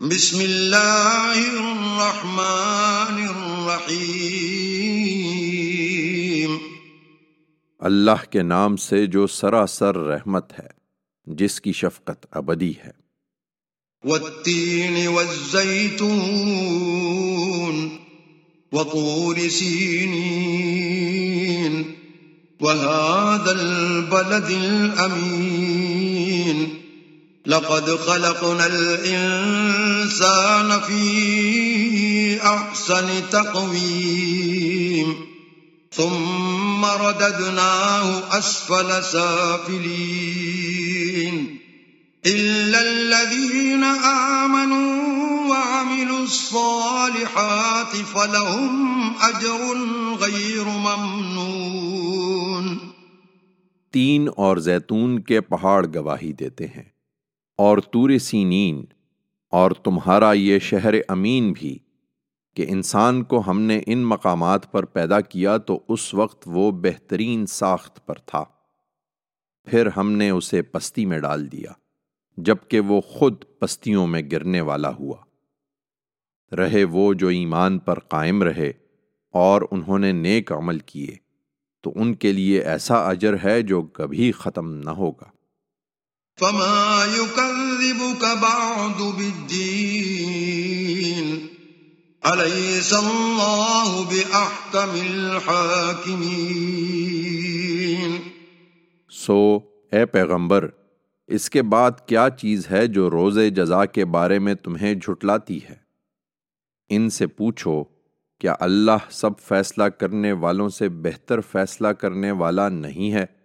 بسم اللہ الرحمن الرحیم اللہ کے نام سے جو سراسر رحمت ہے جس کی شفقت ابدی ہے۔ والتین والزیتون وطور سینین وهذا البلد الأمين. لقد خلقنا الإنسان في أحسن تقويم ثم رددناه أسفل سافلين إلا الذين آمنوا وعملوا الصالحات فلهم أجر غير ممنون تین اور زیتون کے پہاڑ گواہی دیتے ہیں۔ اور تور سینین، اور تمہارا یہ شہر امین بھی، کہ انسان کو ہم نے ان مقامات پر پیدا کیا تو اس وقت وہ بہترین ساخت پر تھا۔ پھر ہم نے اسے پستی میں ڈال دیا، جبکہ وہ خود پستیوں میں گرنے والا ہوا۔ رہے وہ جو ایمان پر قائم رہے اور انہوں نے نیک عمل کیے، تو ان کے لیے ایسا اجر ہے جو کبھی ختم نہ ہوگا۔ فما يكذبك بعد بالدين. أليس الله بأحكم الحاكمين؟ سو، اے پیغمبر، اس کے بعد کیا چیز ہے جو روز جزا کے بارے میں تمہیں جھٹلاتی ہے؟ ان سے پوچھو، کیا اللہ سب فیصلہ کرنے والوں سے بہتر فیصلہ کرنے والا نہیں ہے؟